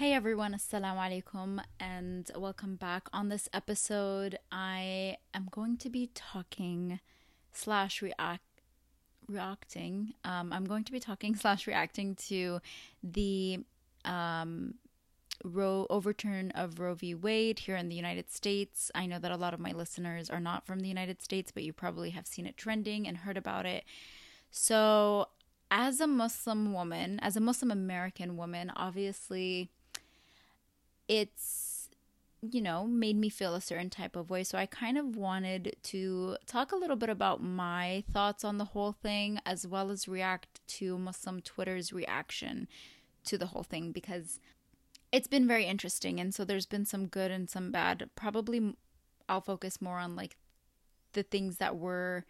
Hey everyone, assalamu alaikum, and welcome back. On this episode, I am going to be talking slash react reacting. Um, I'm going to be talking slash reacting to the um, Roe overturn of Roe v. Wade here in the United States. I know that a lot of my listeners are not from the United States, but you probably have seen it trending and heard about it. So, as a Muslim woman, as a Muslim American woman, obviously it's you know made me feel a certain type of way. So i kind of wanted to talk a little bit about my thoughts on the whole thing as well as react to muslim twitter's reaction to the whole thing because it's been very interesting. And so there's been some good and some bad. Probably i'll focus more on like the things that were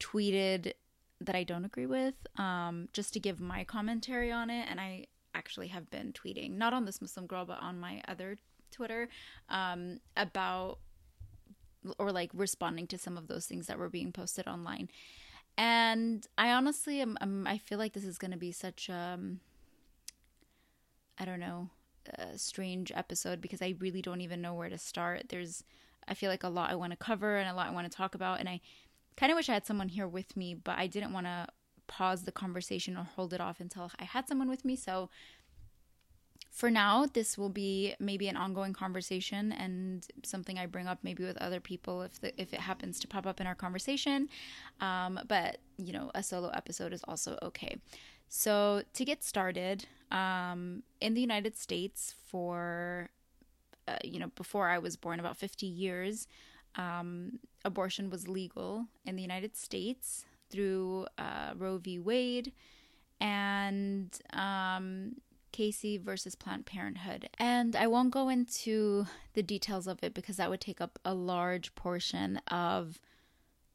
tweeted that i don't agree with um just to give my commentary on it. And i actually have been tweeting, not on this Muslim girl, but on my other Twitter, um, about or like responding to some of those things that were being posted online. And I honestly am, am I feel like this is going to be such um I don't know, a strange episode because I really don't even know where to start. There's I feel like a lot I want to cover and a lot I want to talk about and I kind of wish I had someone here with me, but I didn't want to pause the conversation or hold it off until I had someone with me. So for now, this will be maybe an ongoing conversation and something I bring up maybe with other people if the, if it happens to pop up in our conversation. Um, but you know, a solo episode is also okay. So to get started, um, in the United States, for uh, you know, before I was born, about fifty years, um, abortion was legal in the United States through uh, Roe v. Wade and um, Casey versus Planned Parenthood. And I won't go into the details of it because that would take up a large portion of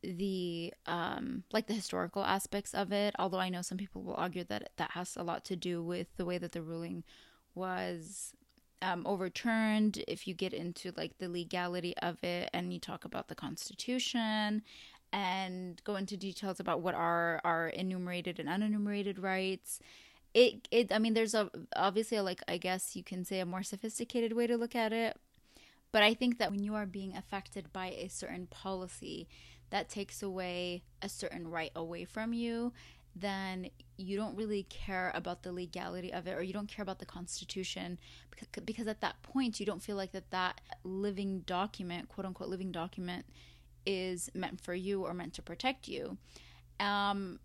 the um like the historical aspects of it although i know some people will argue that that has a lot to do with the way that the ruling was um, overturned if you get into like the legality of it and you talk about the constitution and go into details about what are our enumerated and unenumerated rights. It it i mean there's a obviously a, like i guess you can say a more sophisticated way to look at it but i think that when you are being affected by a certain policy that takes away a certain right away from you then you don't really care about the legality of it or you don't care about the constitution because, because at that point you don't feel like that that living document quote unquote living document is meant for you or meant to protect you. Um,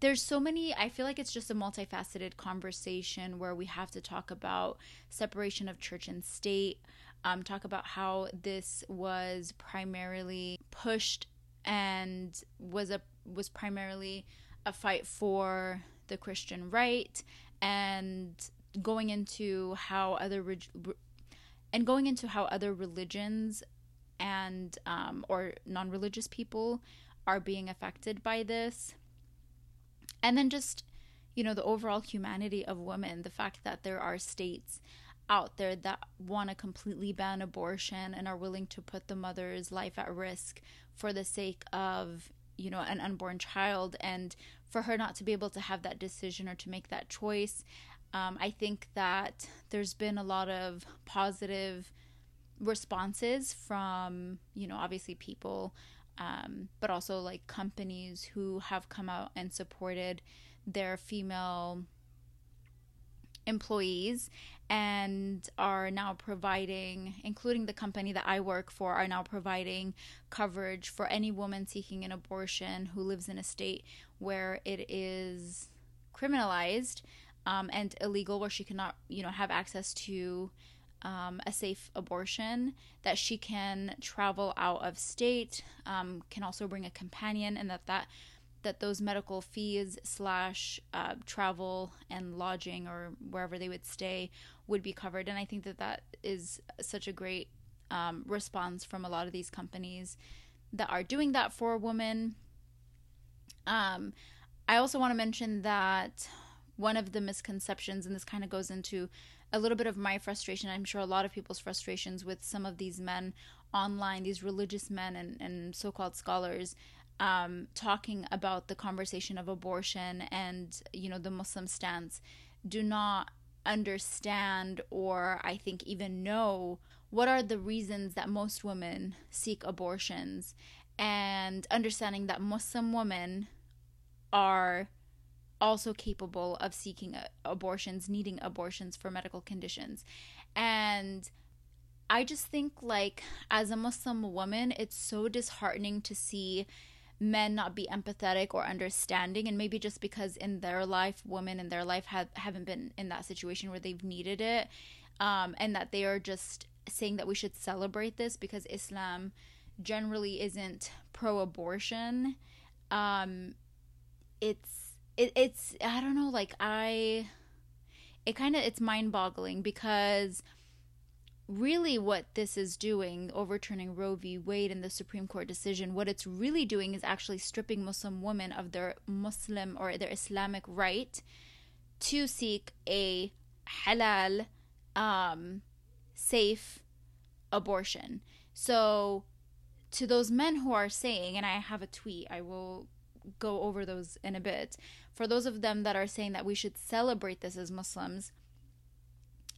there's so many i feel like it's just a multifaceted conversation where we have to talk about separation of church and state um, talk about how this was primarily pushed and was a was primarily a fight for the christian right and going into how other and going into how other religions and um, or non-religious people are being affected by this. And then just you know the overall humanity of women the fact that there are states out there that want to completely ban abortion and are willing to put the mother's life at risk for the sake of you know an unborn child and for her not to be able to have that decision or to make that choice um, i think that there's been a lot of positive responses from you know obviously people um, but also like companies who have come out and supported their female employees and are now providing, including the company that I work for, are now providing coverage for any woman seeking an abortion who lives in a state where it is criminalized um, and illegal, where she cannot, you know, have access to um, a safe abortion, that she can travel out of state, um, can also bring a companion, and that that that those medical fees slash uh, travel and lodging or wherever they would stay would be covered. And I think that that is such a great um, response from a lot of these companies that are doing that for a woman. Um, I also want to mention that one of the misconceptions, and this kind of goes into a little bit of my frustration, I'm sure a lot of people's frustrations with some of these men online, these religious men and, and so called scholars, um, talking about the conversation of abortion and, you know, the Muslim stance, do not understand or I think even know what are the reasons that most women seek abortions and understanding that Muslim women are also capable of seeking abortions, needing abortions for medical conditions. And I just think, like, as a Muslim woman, it's so disheartening to see men not be empathetic or understanding and maybe just because in their life women in their life have haven't been in that situation where they've needed it um, and that they are just saying that we should celebrate this because islam generally isn't pro-abortion um, it's it, it's i don't know like i it kind of it's mind-boggling because really what this is doing overturning roe v. Wade in the supreme court decision what it's really doing is actually stripping muslim women of their muslim or their islamic right to seek a halal um, safe abortion. So to those men who are saying and i have a tweet i will go over those in a bit for those of them that are saying that we should celebrate this as Muslims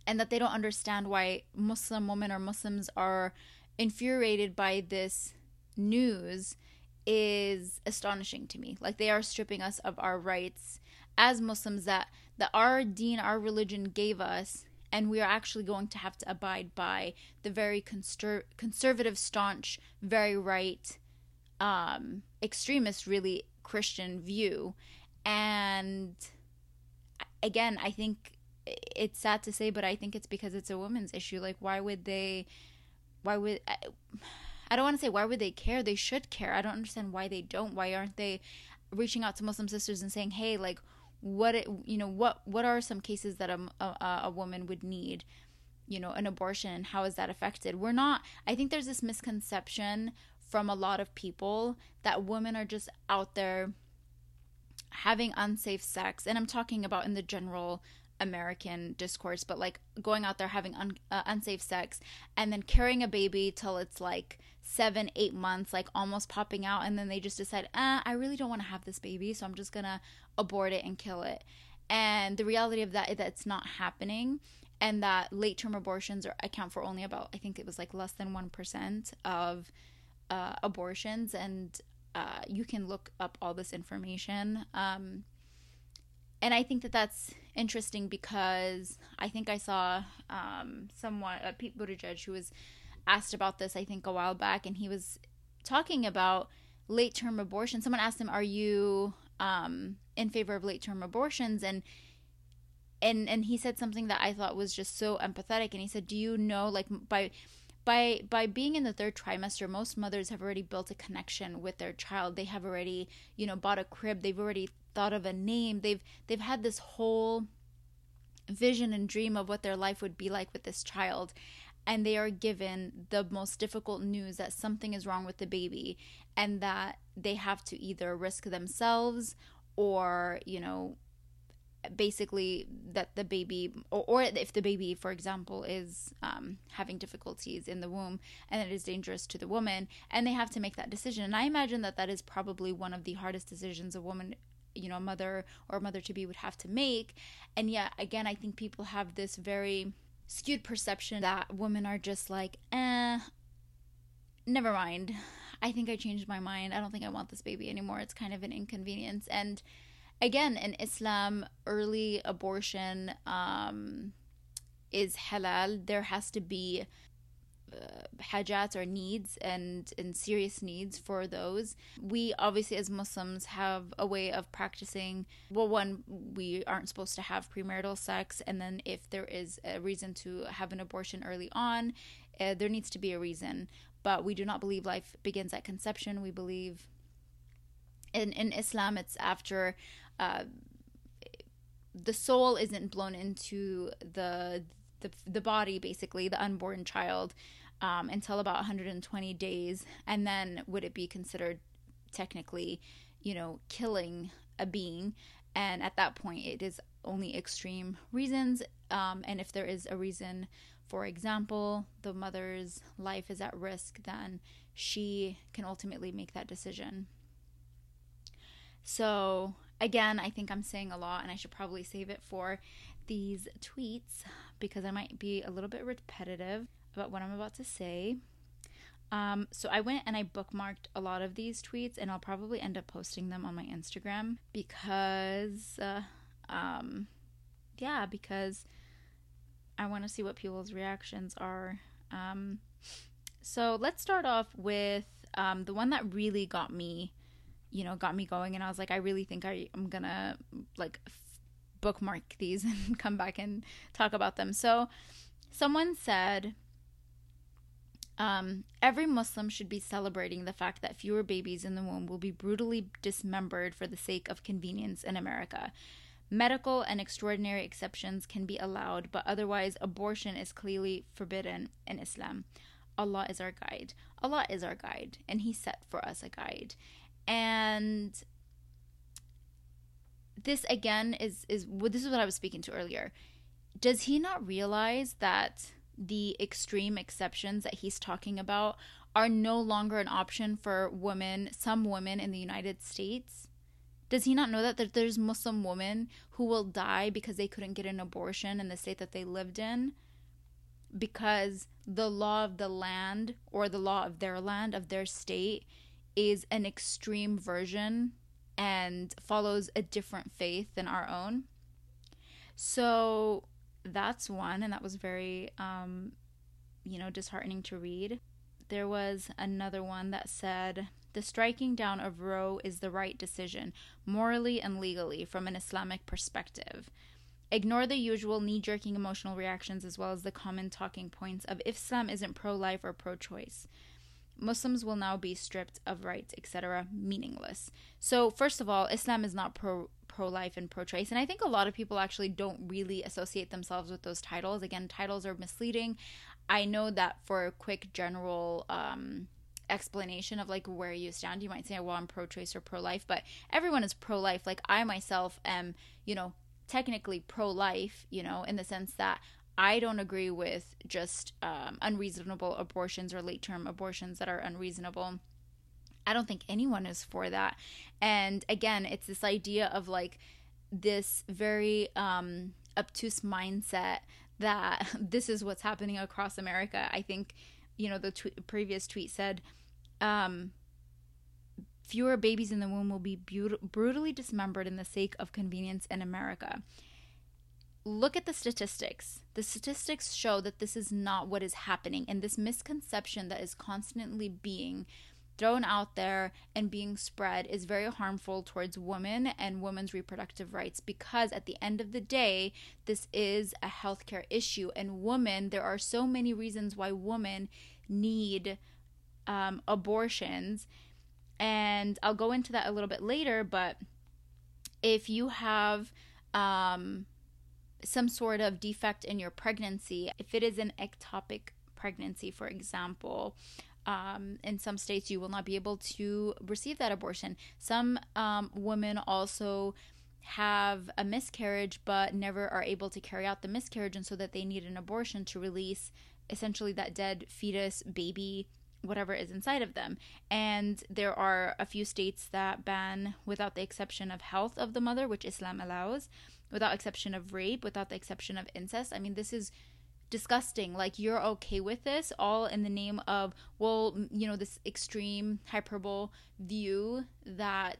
and that they don't understand why Muslim women or Muslims are infuriated by this news is astonishing to me. Like they are stripping us of our rights as Muslims that that our deen, our religion gave us and we are actually going to have to abide by the very conser- conservative, staunch, very right, um, extremist, really Christian view. And again, I think it's sad to say, but I think it's because it's a woman's issue. Like, why would they? Why would I, I don't want to say why would they care? They should care. I don't understand why they don't. Why aren't they reaching out to Muslim sisters and saying, "Hey, like, what it, you know, what what are some cases that a, a, a woman would need?" you know an abortion and how is that affected we're not i think there's this misconception from a lot of people that women are just out there having unsafe sex, and I'm talking about in the general American discourse, but like going out there having un- uh, unsafe sex and then carrying a baby till it's like seven, eight months, like almost popping out, and then they just decide, uh, I really don't want to have this baby, so I'm just gonna abort it and kill it. And the reality of that is that it's not happening, and that late term abortions are, account for only about, I think it was like less than 1% of uh, abortions, and uh, you can look up all this information. Um, and I think that that's interesting because I think I saw um, someone, uh, Pete Buttigieg, who was asked about this, I think, a while back, and he was talking about late term abortion. Someone asked him, Are you um, in favor of late term abortions? And and and he said something that I thought was just so empathetic and he said do you know like by by by being in the third trimester most mothers have already built a connection with their child. They have already you know bought a crib. They've already thought of a name. They've they've had this whole vision and dream of what their life would be like with this child. And they are given the most difficult news that something is wrong with the baby and that they have to either risk themselves or you know basically that the baby or, or, if the baby for example is um, having difficulties in the womb and it is dangerous to the woman and they have to make that decision. And i imagine that that is probably one of the hardest decisions a woman you know a mother or mother to be would have to make. And yet again i think people have this very skewed perception that women are just like eh never mind. I think i changed my mind. I don't think i want this baby anymore. It's kind of an inconvenience. And again in islam early abortion um, is halal. There has to be uh, or needs and and serious needs for those. We obviously as muslims have a way of practicing well one we aren't supposed to have premarital sex and then if there is a reason to have an abortion early on uh, there needs to be a reason. But we do not believe life begins at conception. We believe in in Islam, it's after uh, the soul isn't blown into the the the body, basically the unborn child, um, until about 120 days, and then would it be considered technically, you know, killing a being? And at that point, it is only extreme reasons. Um, and if there is a reason, for example, the mother's life is at risk, then she can ultimately make that decision. So, again, I think I'm saying a lot and I should probably save it for these tweets because I might be a little bit repetitive about what I'm about to say. Um, so I went and I bookmarked a lot of these tweets and I'll probably end up posting them on my Instagram because, uh, um, yeah, because I want to see what people's reactions are. Um, so let's start off with um, the one that really got me you know, got me going. And I was like, I really think I, I'm gonna like f- bookmark these and come back and talk about them. So, someone said, um, every Muslim should be celebrating the fact that fewer babies in the womb will be brutally dismembered for the sake of convenience in America. Medical and extraordinary exceptions can be allowed, but otherwise, abortion is clearly forbidden in Islam. Allah is our guide. Allah is our guide, and He set for us a guide and this again is is this is what I was speaking to earlier. Does he not realize that the extreme exceptions that he's talking about are no longer an option for women, some women in the United States? Does he not know that, that there's Muslim women who will die because they couldn't get an abortion in the state that they lived in? Because the law of the land or the law of their land, of their state, is an extreme version and follows a different faith than our own. So that's one, and that was very, um, you know, disheartening to read. There was another one that said, the striking down of Roe is the right decision, morally and legally, from an Islamic perspective. Ignore the usual knee jerking emotional reactions as well as the common talking points of if Islam isn't pro life or pro choice. Muslims will now be stripped of rights, etc., meaningless. So, first of all, Islam is not pro pro life and pro choice, and I think a lot of people actually don't really associate themselves with those titles. Again, titles are misleading. I know that for a quick general um, explanation of like where you stand, you might say, "Well, I'm pro choice or pro life," but everyone is pro life. Like I myself am, you know, technically pro life, you know, in the sense that I don't agree with just um, unreasonable abortions or late term abortions that are unreasonable. I don't think anyone is for that. And again, it's this idea of like this very um, obtuse mindset that this is what's happening across America. I think, you know, the t- previous tweet said, um, fewer babies in the womb will be brutally dismembered in the sake of convenience in America look at the statistics. The statistics show that this is not what is happening, and this misconception that is constantly being thrown out there and being spread is very harmful towards women and women's reproductive rights because at the end of the day this is a healthcare issue and women there are so many reasons why women need um, abortions and i'll go into that a little bit later but if you have um, some sort of defect in your pregnancy, if it is an ectopic pregnancy, for example, um, in some states you will not be able to receive that abortion. Some um, women also have a miscarriage but never are able to carry out the miscarriage, and so that they need an abortion to release essentially that dead fetus, baby, whatever is inside of them. And there are a few states that ban, without the exception of health of the mother, which Islam allows without exception of rape, without the exception of incest. I mean, this is disgusting. Like, you're okay with this, all in the name of, well, you know, this extreme hyperbole view that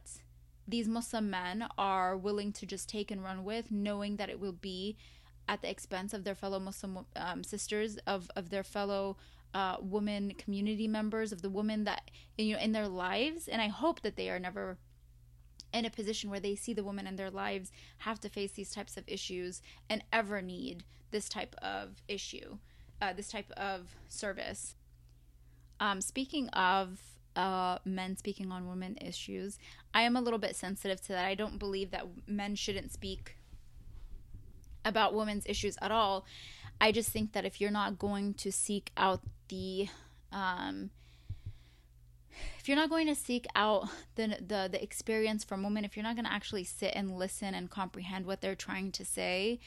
these Muslim men are willing to just take and run with, knowing that it will be at the expense of their fellow Muslim um, sisters, of, of their fellow uh, women community members, of the women that, you know, in their lives. And I hope that they are never in a position where they see the women in their lives have to face these types of issues and ever need this type of issue, uh, this type of service. Um, speaking of uh, men speaking on women issues. I am a little bit sensitive to that. I don't believe that men shouldn't speak about women's issues at all. I just think that if you're not going to seek out the um, if you're not going to seek out the, the the experience from women, if you're not going to actually sit and listen and comprehend what they're trying to say,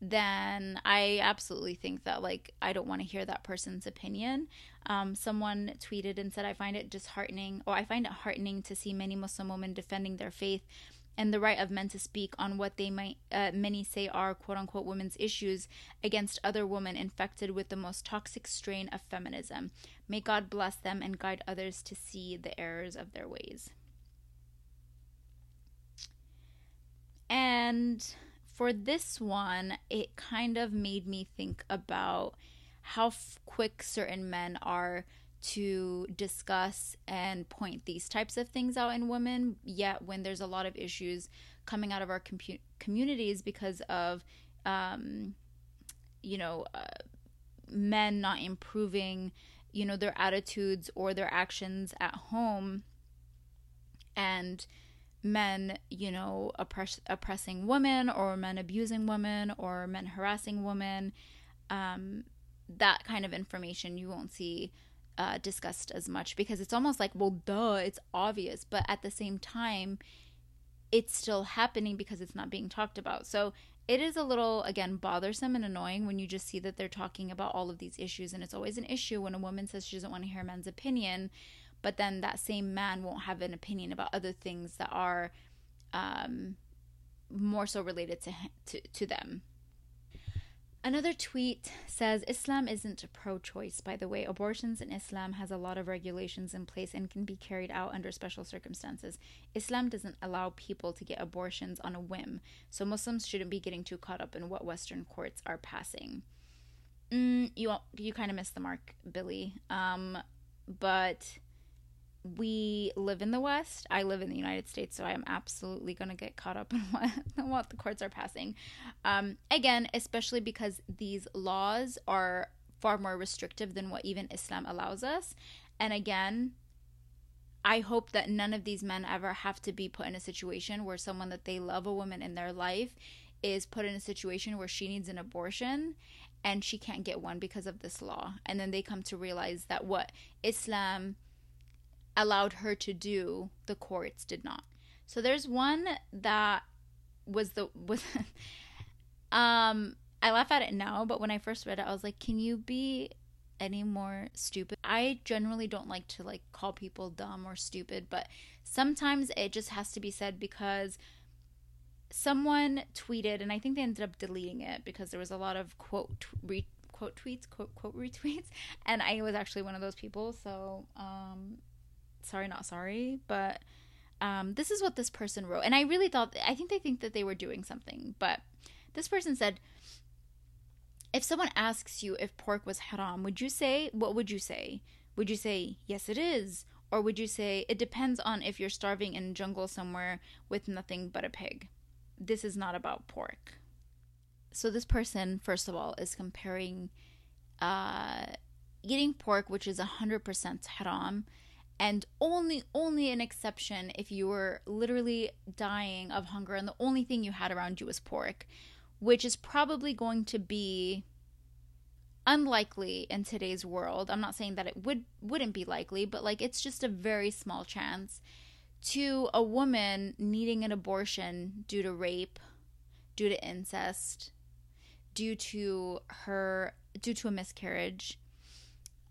then I absolutely think that like I don't want to hear that person's opinion. Um, someone tweeted and said, "I find it disheartening, or I find it heartening to see many Muslim women defending their faith." And the right of men to speak on what they might uh, many say are quote unquote women's issues against other women infected with the most toxic strain of feminism. May God bless them and guide others to see the errors of their ways. And for this one, it kind of made me think about how f- quick certain men are to discuss and point these types of things out in women. Yet, when there's a lot of issues coming out of our compu- communities because of, um, you know, uh, men not improving, you know, their attitudes or their actions at home, and men, you know, oppress- oppressing women or men abusing women or men harassing women. Um, that kind of information you won't see uh, discussed as much because it's almost like, well, duh, it's obvious. But at the same time, it's still happening because it's not being talked about. So it is a little, again, bothersome and annoying when you just see that they're talking about all of these issues. And it's always an issue when a woman says she doesn't want to hear a man's opinion, but then that same man won't have an opinion about other things that are um, more so related to, to, to them. Another tweet says Islam isn't pro choice, by the way. Abortions in Islam has a lot of regulations in place and can be carried out under special circumstances. Islam doesn't allow people to get abortions on a whim, so Muslims shouldn't be getting too caught up in what Western courts are passing. Mm, you you kind of missed the mark, Billy. Um, but we live in the West. I live in the United States, so I am absolutely going to get caught up in what, what the courts are passing. Um, again, especially because these laws are far more restrictive than what even Islam allows us. And again, I hope that none of these men ever have to be put in a situation where someone that they love, a woman in their life, is put in a situation where she needs an abortion and she can't get one because of this law. And then they come to realize that what Islam allowed her to do, the courts did not. So there's one that was the was um I laugh at it now, but when I first read it I was like, "Can you be any more stupid?" I generally don't like to like call people dumb or stupid, but sometimes it just has to be said because someone tweeted and I think they ended up deleting it because there was a lot of quote re- quote tweets, quote quote retweets, and I was actually one of those people, so um sorry, not sorry, but um, this is what this person wrote. And I really thought, I think they think that they were doing something, but this person said, if someone asks you if pork was haram, would you say, what would you say? Would you say, yes, it is? Or would you say, it depends on if you're starving in a jungle somewhere with nothing but a pig? This is not about pork. So, this person, first of all, is comparing uh, eating pork, which is 100% haram, and only only an exception if you were literally dying of hunger and the only thing you had around you was pork which is probably going to be unlikely in today's world. I'm not saying that it would wouldn't be likely but like it's just a very small chance to a woman needing an abortion due to rape due to incest due to her due to a miscarriage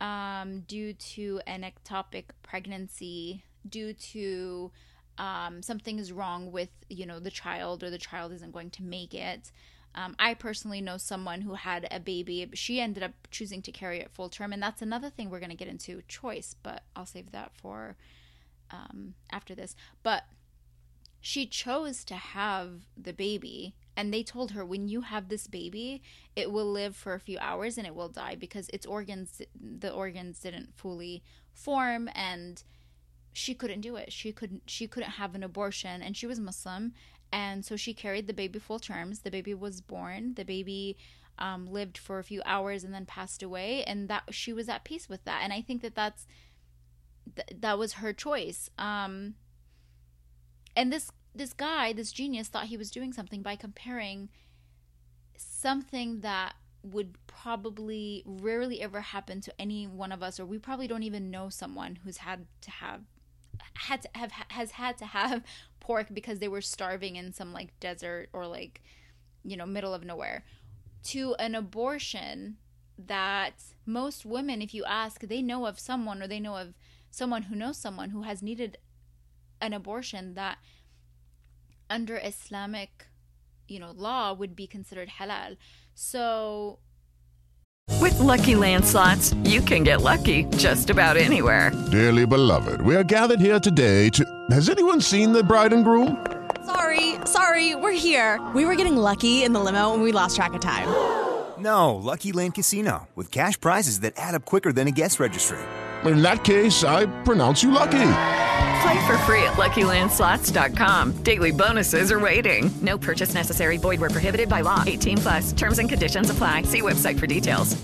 um, due to an ectopic pregnancy, due to um, something is wrong with you know the child or the child isn't going to make it. Um, I personally know someone who had a baby. She ended up choosing to carry it full term, and that's another thing we're going to get into choice, but I'll save that for um, after this. But she chose to have the baby and they told her when you have this baby it will live for a few hours and it will die because its organs the organs didn't fully form and she couldn't do it. She couldn't she couldn't have an abortion and she was muslim. And so she carried the baby full terms. The baby was born. The baby um, lived for a few hours and then passed away. And that she was at peace with that. And i think that that's th- that was her choice. Um, and this this guy, this genius, thought he was doing something by comparing something that would probably rarely ever happen to any one of us, or we probably don't even know someone who's had to have had to have has had to have pork because they were starving in some like desert or like you know middle of nowhere. To an abortion that most women if you ask they know of someone or they know of someone who knows someone who has needed an abortion that under islamic you know law would be considered halal. So with lucky landslots you can get lucky just about anywhere. Dearly beloved we are gathered here today to has anyone seen the bride and groom? Sorry sorry we're here. We were getting lucky in the limo and we lost track of time. No lucky land casino with cash prizes that add up quicker than a guest registry. In that case i pronounce you lucky Play for free at LuckyLandSlots.com. Daily bonuses are waiting. No purchase necessary. Void were prohibited by law. 18 plus. Terms and conditions apply. See website for details.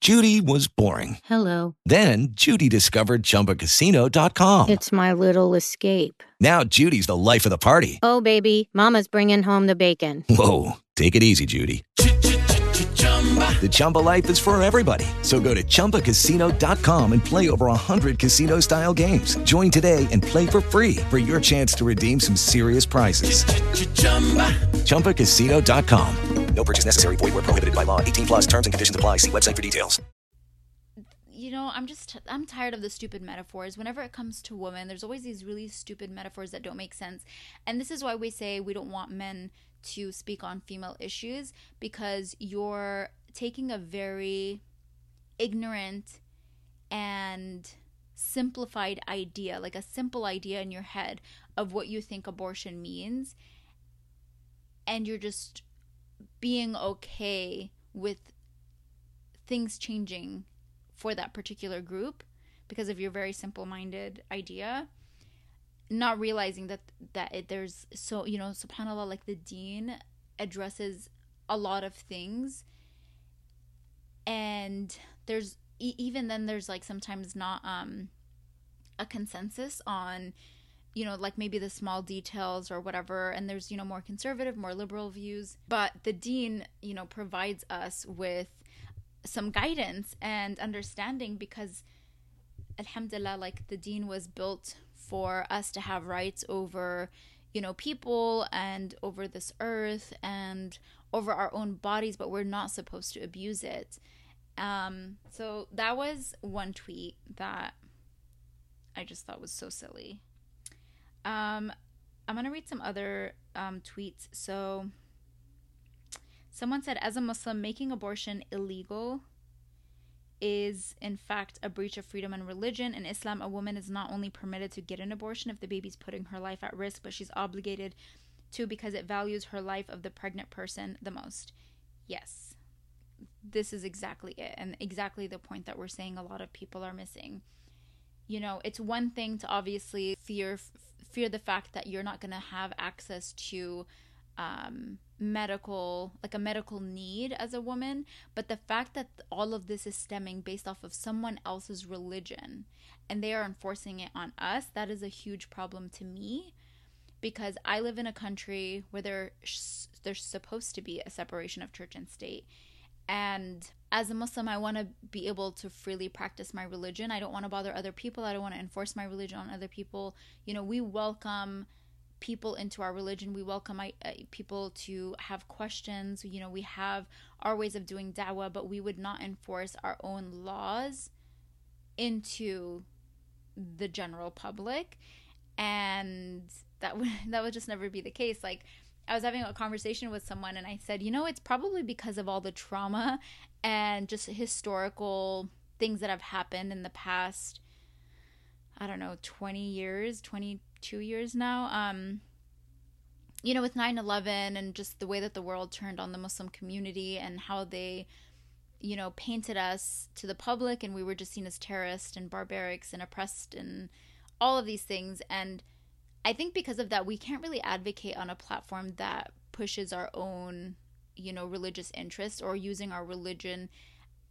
Judy was boring. Hello. Then Judy discovered ChumbaCasino.com. It's my little escape. Now Judy's the life of the party. Oh baby, Mama's bringing home the bacon. Whoa, take it easy, Judy. The Chumba life is for everybody. So go to ChumbaCasino.com and play over 100 casino style games. Join today and play for free for your chance to redeem some serious prizes. ChumbaCasino.com. No purchase necessary. Void where prohibited by law. 18 plus terms and conditions apply. See website for details. You know, I'm just, I'm tired of the stupid metaphors. Whenever it comes to women, there's always these really stupid metaphors that don't make sense. And this is why we say we don't want men to speak on female issues because you're taking a very ignorant and simplified idea, like a simple idea in your head of what you think abortion means, and you're just being okay with things changing for that particular group because of your very simple minded idea not realizing that that it, there's so you know subhanallah like the deen addresses a lot of things and there's even then there's like sometimes not um a consensus on you know like maybe the small details or whatever and there's you know more conservative more liberal views but the deen you know provides us with some guidance and understanding because alhamdulillah like the deen was built for us to have rights over you know people and over this earth and over our own bodies but we're not supposed to abuse it. Um so that was one tweet that i just thought was so silly. Um i'm gonna read some other um tweets. So someone said as a muslim making abortion illegal is in fact a breach of freedom and religion. In Islam, a woman is not only permitted to get an abortion if the baby's putting her life at risk, but she's obligated to because it values her life of the pregnant person the most. Yes. This is exactly it and exactly the point that we're saying a lot of people are missing. You know, it's one thing to obviously fear fear the fact that you're not going to have access to um, medical like a medical need as a woman but the fact that all of this is stemming based off of someone else's religion and they are enforcing it on us that is a huge problem to me because i live in a country where there there's supposed to be a separation of church and state and as a muslim i want to be able to freely practice my religion i don't want to bother other people i don't want to enforce my religion on other people you know we welcome people into our religion. We welcome uh, people to have questions. You know, we have our ways of doing da'wah, but we would not enforce our own laws into the general public. And that would that would just never be the case. Like I was having a conversation with someone and I said, you know, it's probably because of all the trauma and just historical things that have happened in the past I don't know, 20 years, 22 years now. Um, you know, with 9 11 and just the way that the world turned on the Muslim community and how they, you know, painted us to the public and we were just seen as terrorists and barbarics and oppressed and all of these things. And I think because of that, we can't really advocate on a platform that pushes our own, you know, religious interests or using our religion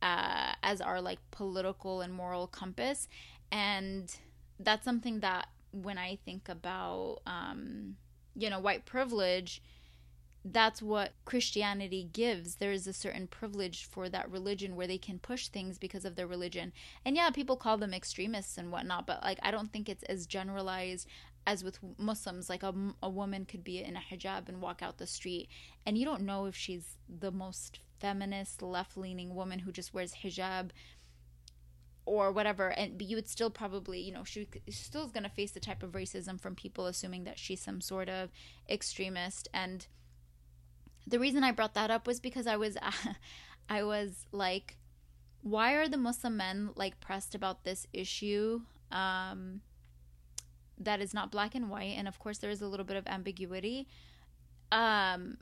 uh, as our like political and moral compass. And that's something that when I think about, um, you know, white privilege, that's what Christianity gives. There is a certain privilege for that religion where they can push things because of their religion. And yeah, people call them extremists and whatnot, but like I don't think it's as generalized as with Muslims. Like a, a woman could be in a hijab and walk out the street, and you don't know if she's the most feminist, left leaning woman who just wears hijab or whatever and you would still probably you know she still is going to face the type of racism from people assuming that she's some sort of extremist and the reason I brought that up was because I was I was like why are the Muslim men like pressed about this issue um that is not black and white and of course there is a little bit of ambiguity. Um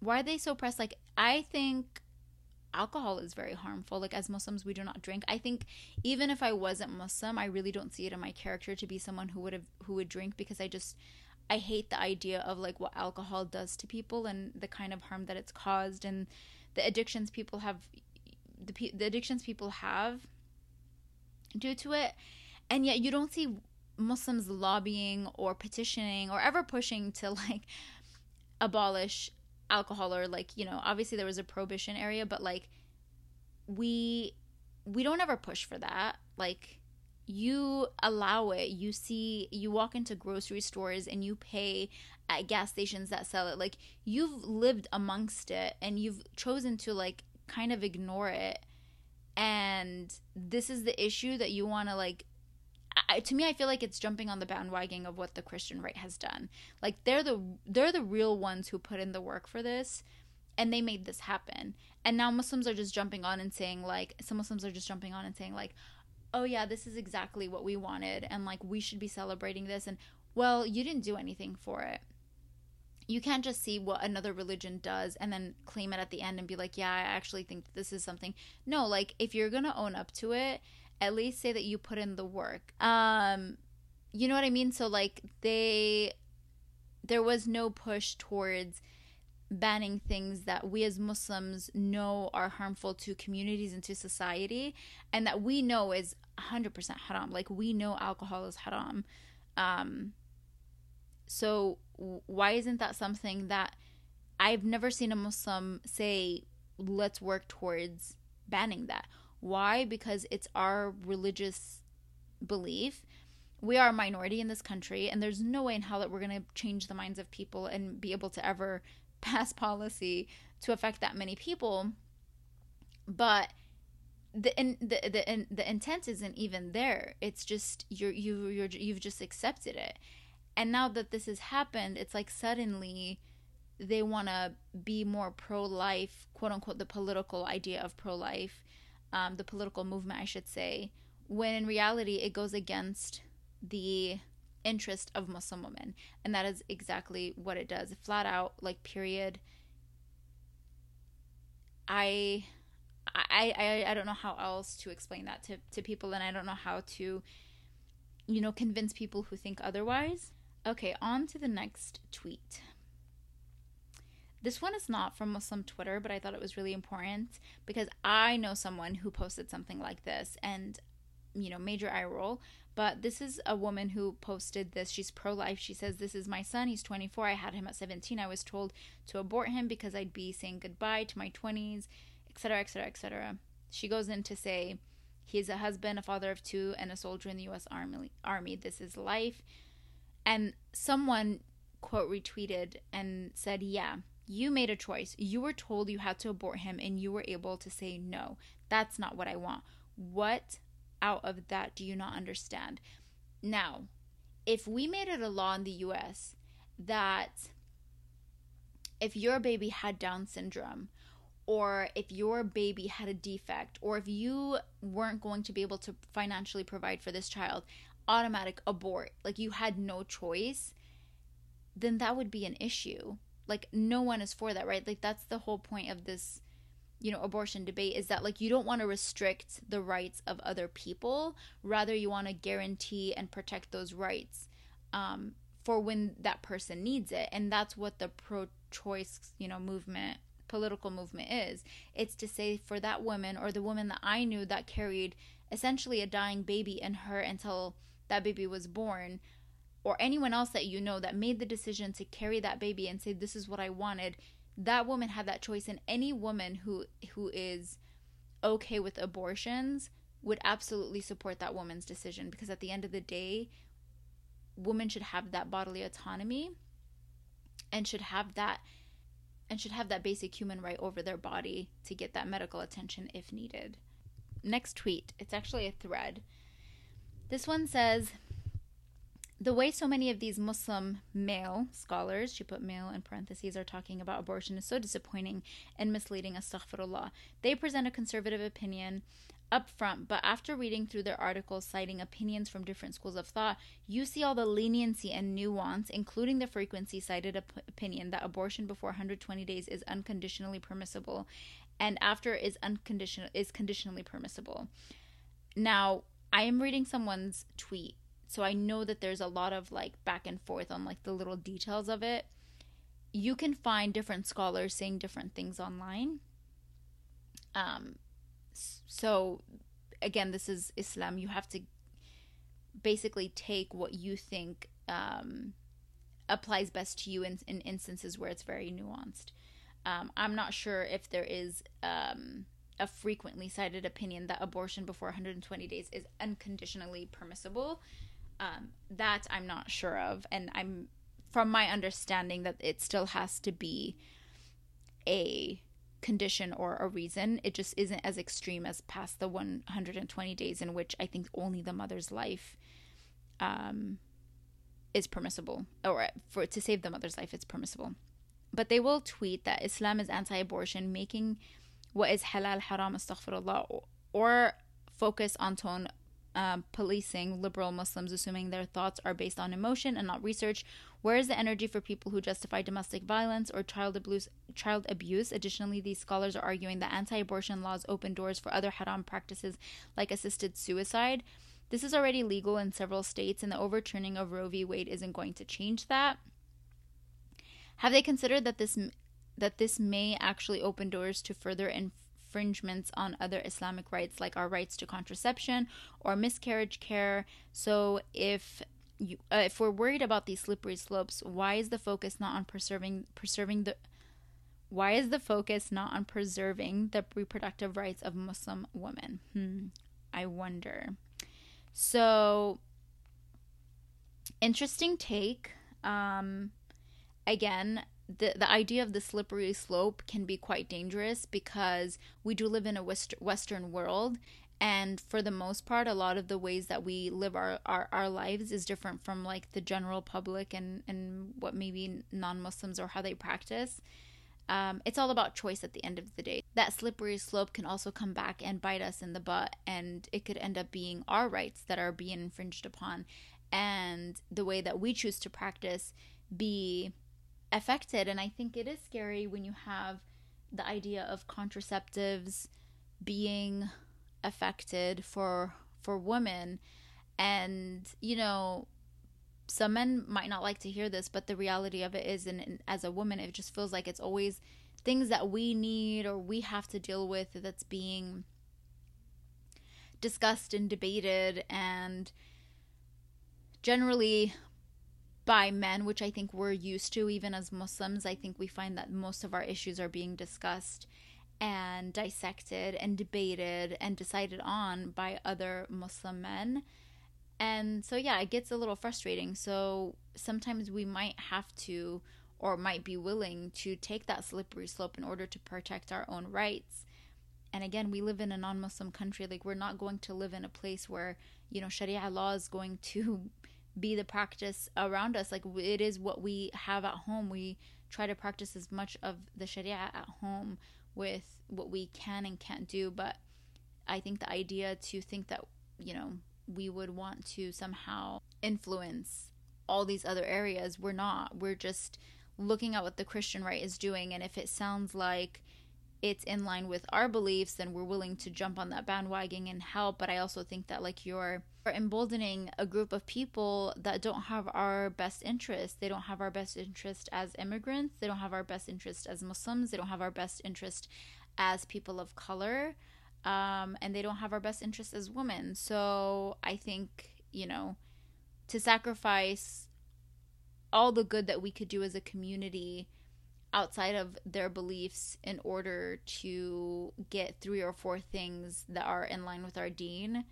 why are they so pressed? Like I think alcohol is very harmful. Like as muslims we do not drink. I think even if i wasn't muslim i really don't see it in my character to be someone who would have who would drink because i just I hate the idea of like what alcohol does to people and the kind of harm that it's caused and the addictions people have the, the addictions people have due to it. And yet you don't see muslims lobbying or petitioning or ever pushing to like abolish alcohol or like you know obviously there was a prohibition area but like we we don't ever push for that. Like you allow it. You see you walk into grocery stores and you pay at gas stations that sell it. Like you've lived amongst it and you've chosen to like kind of ignore it. And this is the issue that you want to like I, to me i feel like it's jumping on the bandwagon of what the christian right has done like they're the they're the real ones who put in the work for this and they made this happen and now muslims are just jumping on and saying like some muslims are just jumping on and saying like oh yeah, this is exactly what we wanted and like we should be celebrating this and well, you didn't do anything for it. You can't just see what another religion does and then claim it at the end and be like, yeah, I actually think this is something. No, like if you're to own up to it, at least say that you put in the work. Um you know what I mean? So like they there was no push towards banning things that we as Muslims know are harmful to communities and to society, and that we know is 100% haram. Like, we know alcohol is haram. Um, so, why isn't that something that I've never seen a Muslim say, let's work towards banning that? Why? Because it's our religious belief. We are a minority in this country, and there's no way in hell that we're going to change the minds of people and be able to ever pass policy to affect that many people but the in, the the in, the intent isn't even there it's just you're you you're you've just accepted it and now that this has happened it's like suddenly they want to be more pro-life quote unquote the political idea of pro-life um, the political movement i should say when in reality it goes against the interest of Muslim women. And that is exactly what it does. Flat out, like, period. I. I, I, I don't know how else to explain that to, to people, and I don't know how to, you know, convince people who think otherwise. Okay, on to the next tweet. This one is not from Muslim Twitter, but I thought it was really important because I know someone who posted something like this, and you know, major eye roll. But this is a woman who posted this. She's pro life. She says, This is my son. He's 24. I had him at 17. I was told to abort him because I'd be saying goodbye to my 20s, etc., etc., etc. She goes in to say, He's a husband, a father of two, and a soldier in the U.S. Army. Army. This is life. And someone, quote, retweeted and said, Yeah, you made a choice. You were told you had to abort him, and you were able to say no. That's not what I want. What out of that do you not understand? Now, if we made it a law in the US that if your baby had Down syndrome, or if your baby had a defect, or if you weren't going to be able to financially provide for this child, automatic abort, like you had no choice, then that would be an issue. Like, no one is for that, right? Like, that's the whole point of this you know abortion debate is that like you don't want to restrict the rights of other people. Rather you want to guarantee and protect those rights um, for when that person needs it. And that's what the pro-choice you know movement political movement is. It's to say for that woman or the woman that i knew that carried essentially a dying baby in her until that baby was born or anyone else that you know that made the decision to carry that baby and say this is what I wanted that woman had that choice and any woman who who is okay with abortions would absolutely support that woman's decision because at the end of the day women should have that bodily autonomy and should have that and should have that basic human right over their body to get that medical attention if needed. Next tweet, it's actually a thread. This one says the way so many of these Muslim male scholars, she put male in parentheses, are talking about abortion is so disappointing and misleading, astaghfirullah. They present a conservative opinion up front, but after reading through their articles citing opinions from different schools of thought, you see all the leniency and nuance, including the frequency cited op- opinion that abortion before 120 days is unconditionally permissible and after is unconditional is conditionally permissible. Now, I am reading someone's tweet, so I know that there's a lot of like back and forth on like the little details of it. You can find different scholars saying different things online. Um, so again this is islam you have to basically take what you think um, applies best to you in, in instances where it's very nuanced um, i'm not sure if there is um, a frequently cited opinion that abortion before 120 days is unconditionally permissible um, that i'm not sure of and i'm from my understanding that it still has to be a condition or a reason. It just isn't as extreme as past the 120 days in which I think only the mother's life um, is permissible, or for to save the mother's life, it's permissible. But they will tweet that Islam is anti-abortion, making what is halal haram astaghfirullah, or focus on tone um, policing liberal Muslims, assuming their thoughts are based on emotion and not research. Where is the energy for people who justify domestic violence or child abuse? Child abuse. Additionally, these scholars are arguing that anti-abortion laws open doors for other haram practices like assisted suicide. This is already legal in several states, and the overturning of Roe v. Wade isn't going to change that. Have they considered that this that this may actually open doors to further infringements on other Islamic rights, like our rights to contraception or miscarriage care. So if you, uh, if we're worried about these slippery slopes, why is the focus not on preserving preserving the why is the focus not on preserving the reproductive rights of Muslim women? Hmm, I wonder. So, interesting take. Um, again, the the idea of the slippery slope can be quite dangerous because we do live in a west, western world and for the most part a lot of the ways that we live our, our, our lives is different from like the general public and and what maybe non-muslims or how they practice. Um, it's all about choice at the end of the day. That slippery slope can also come back and bite us in the butt and it could end up being our rights that are being infringed upon. And the way that we choose to practice be affected. And I think it is scary when you have the idea of contraceptives being affected for for women and you know some men might not like to hear this but the reality of it is and, and as a woman it just feels like it's always things that we need or we have to deal with that's being discussed and debated and generally by men, which I think we're used to even as Muslims. I think we find that most of our issues are being discussed and dissected and debated and decided on by other Muslim men. And so, yeah, it gets a little frustrating. So sometimes we might have to or might be willing to take that slippery slope in order to protect our own rights. And again, we live in a non Muslim country. Like, we're not going to live in a place where, you know, Sharia law is going to be the practice around us. Like it is what we have at home. We try to practice as much of the Sharia at home with what we can and can't do. But I think the idea to think that, you know, we would want to somehow influence all these other areas, we're not. We're just looking at what the Christian right is doing. And if it sounds like it's in line with our beliefs, then we're willing to jump on that bandwagon and help. But I also think that, like, you're emboldening a group of people that don't have our best interest. They don't have our best interest as immigrants. They don't have our best interest as Muslims. They don't have our best interest as people of color. Um, and they don't have our best interest as women. So I think, you know, to sacrifice all the good that we could do as a community outside of their beliefs in order to get three or four things that are in line with our deen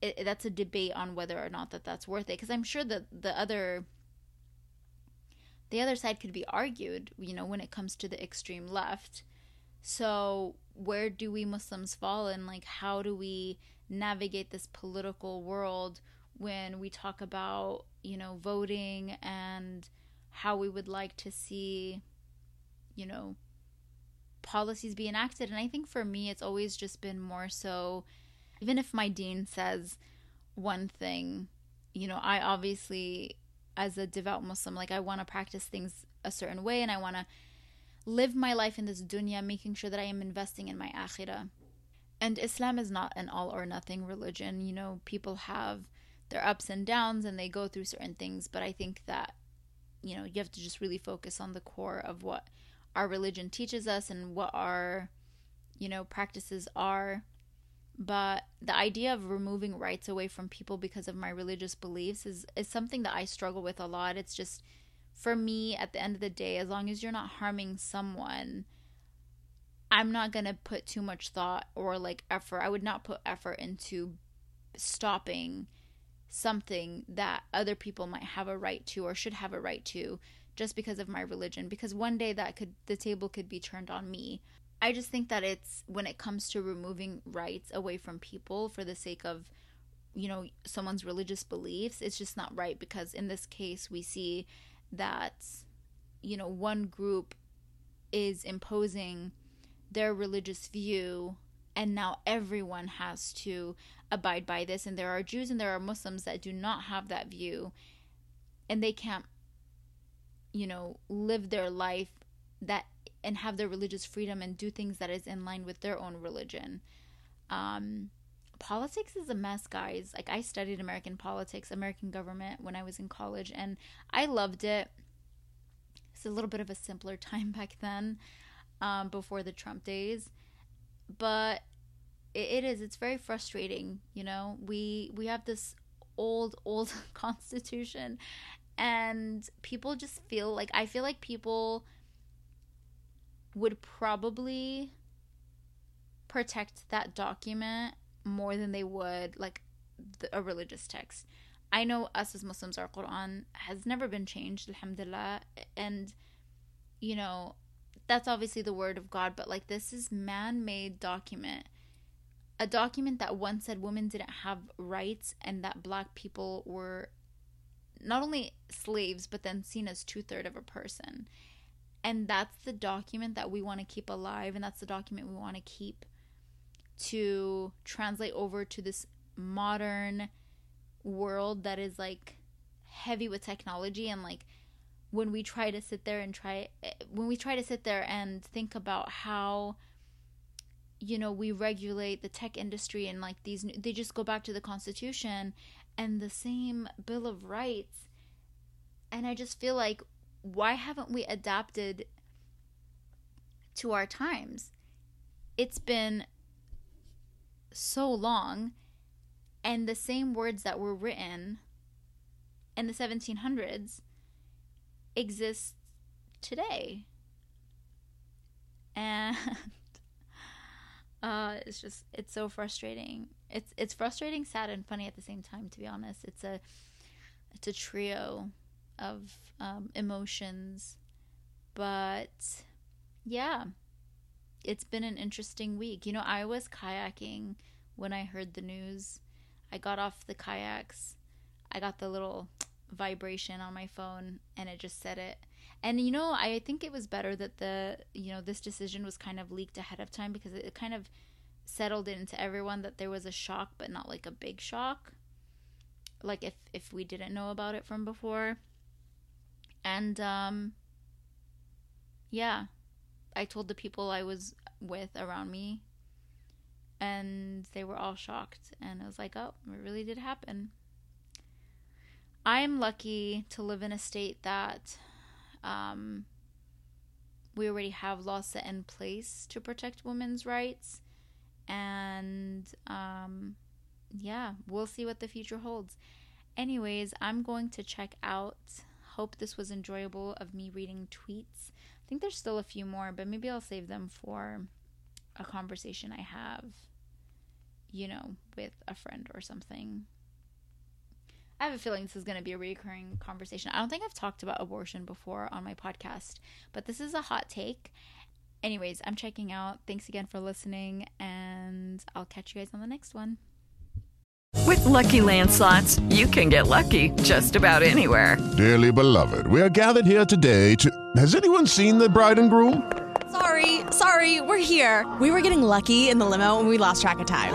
it, that's a debate on whether or not that that's worth it. Because i'm sure that the other the other side could be argued you know when it comes to the extreme left. So where do we muslims fall and like how do we navigate this political world when we talk about you know voting and how we would like to see you know policies be enacted. And i think for me it's always just been more so even if my deen says one thing you know i obviously as a devout muslim like i want to practice things a certain way and i want to live my life in this dunya making sure that i am investing in my akhirah. And islam is not an all or nothing religion. You know people have their ups and downs and they go through certain things but i think that you know you have to just really focus on the core of what our religion teaches us and what our you know practices are but the idea of removing rights away from people because of my religious beliefs is is something that I struggle with a lot. It's just for me at the end of the day as long as you're not harming someone I'm not going to put too much thought or like effort. I would not put effort into stopping something that other people might have a right to or should have a right to just because of my religion because one day that could the table could be turned on me. I just think that it's when it comes to removing rights away from people for the sake of, you know, someone's religious beliefs, it's just not right because in this case we see that, you know, one group is imposing their religious view and now everyone has to abide by this and there are Jews and there are Muslims that do not have that view and they can't you know live their life that and have their religious freedom and do things that is in line with their own religion. Um, politics is a mess, guys. Like I studied American politics, American government when I was in college, and I loved it. It's a little bit of a simpler time back then, um, before the Trump days, but it, it is. It's very frustrating. You know, we we have this old old constitution, and people just feel like I feel like people would probably protect that document more than they would like the, a religious text. I know us as Muslims, our Quran has never been changed, alhamdulillah. And, you know, that's obviously the word of God, but like this is man made document. A document that once said women didn't have rights and that black people were not only slaves, but then seen as two third of a person. And that's the document that we want to keep alive and that's the document we want to keep to translate over to this modern world that is like heavy with technology and like when we try to sit there and try eh, when we try to sit there and think about how you know we regulate the tech industry and like these they just go back to the constitution and the same bill of rights and i just feel like why haven't we adapted to our times? It's been so long, and the same words that were written in the 1700s exist today. And uh, it's just it's so frustrating. It's it's frustrating, sad, and funny at the same time. To be honest, it's a it's a trio of um, emotions. But yeah, it's been an interesting week. You know, I was kayaking when I heard the news. I got off the kayaks. I got the little vibration on my phone and it just said it. And you know, I think it was better that the, you know, this decision was kind of leaked ahead of time because it kind of settled into everyone that there was a shock but not like a big shock. Like if if we didn't know about it from before. And um yeah, I told the people I was with around me and they were all shocked and I was like, "Oh, it really did happen." I am lucky to live in a state that um, we already have laws set in place to protect women's rights. And um, yeah, we'll see what the future holds. Anyways, I'm going to check out. Hope this was enjoyable of me reading tweets. I think there's still a few more, but maybe I'll save them for a conversation I have, you know, with a friend or something. I have a feeling this is going to be a recurring conversation. I don't think I've talked about abortion before on my podcast, but this is a hot take. Anyways, I'm checking out. Thanks again for listening, and I'll catch you guys on the next one. With Lucky Land slots, you can get lucky just about anywhere. Dearly beloved, we are gathered here today to. Has anyone seen the bride and groom? Sorry, sorry, we're here. We were getting lucky in the limo and we lost track of time.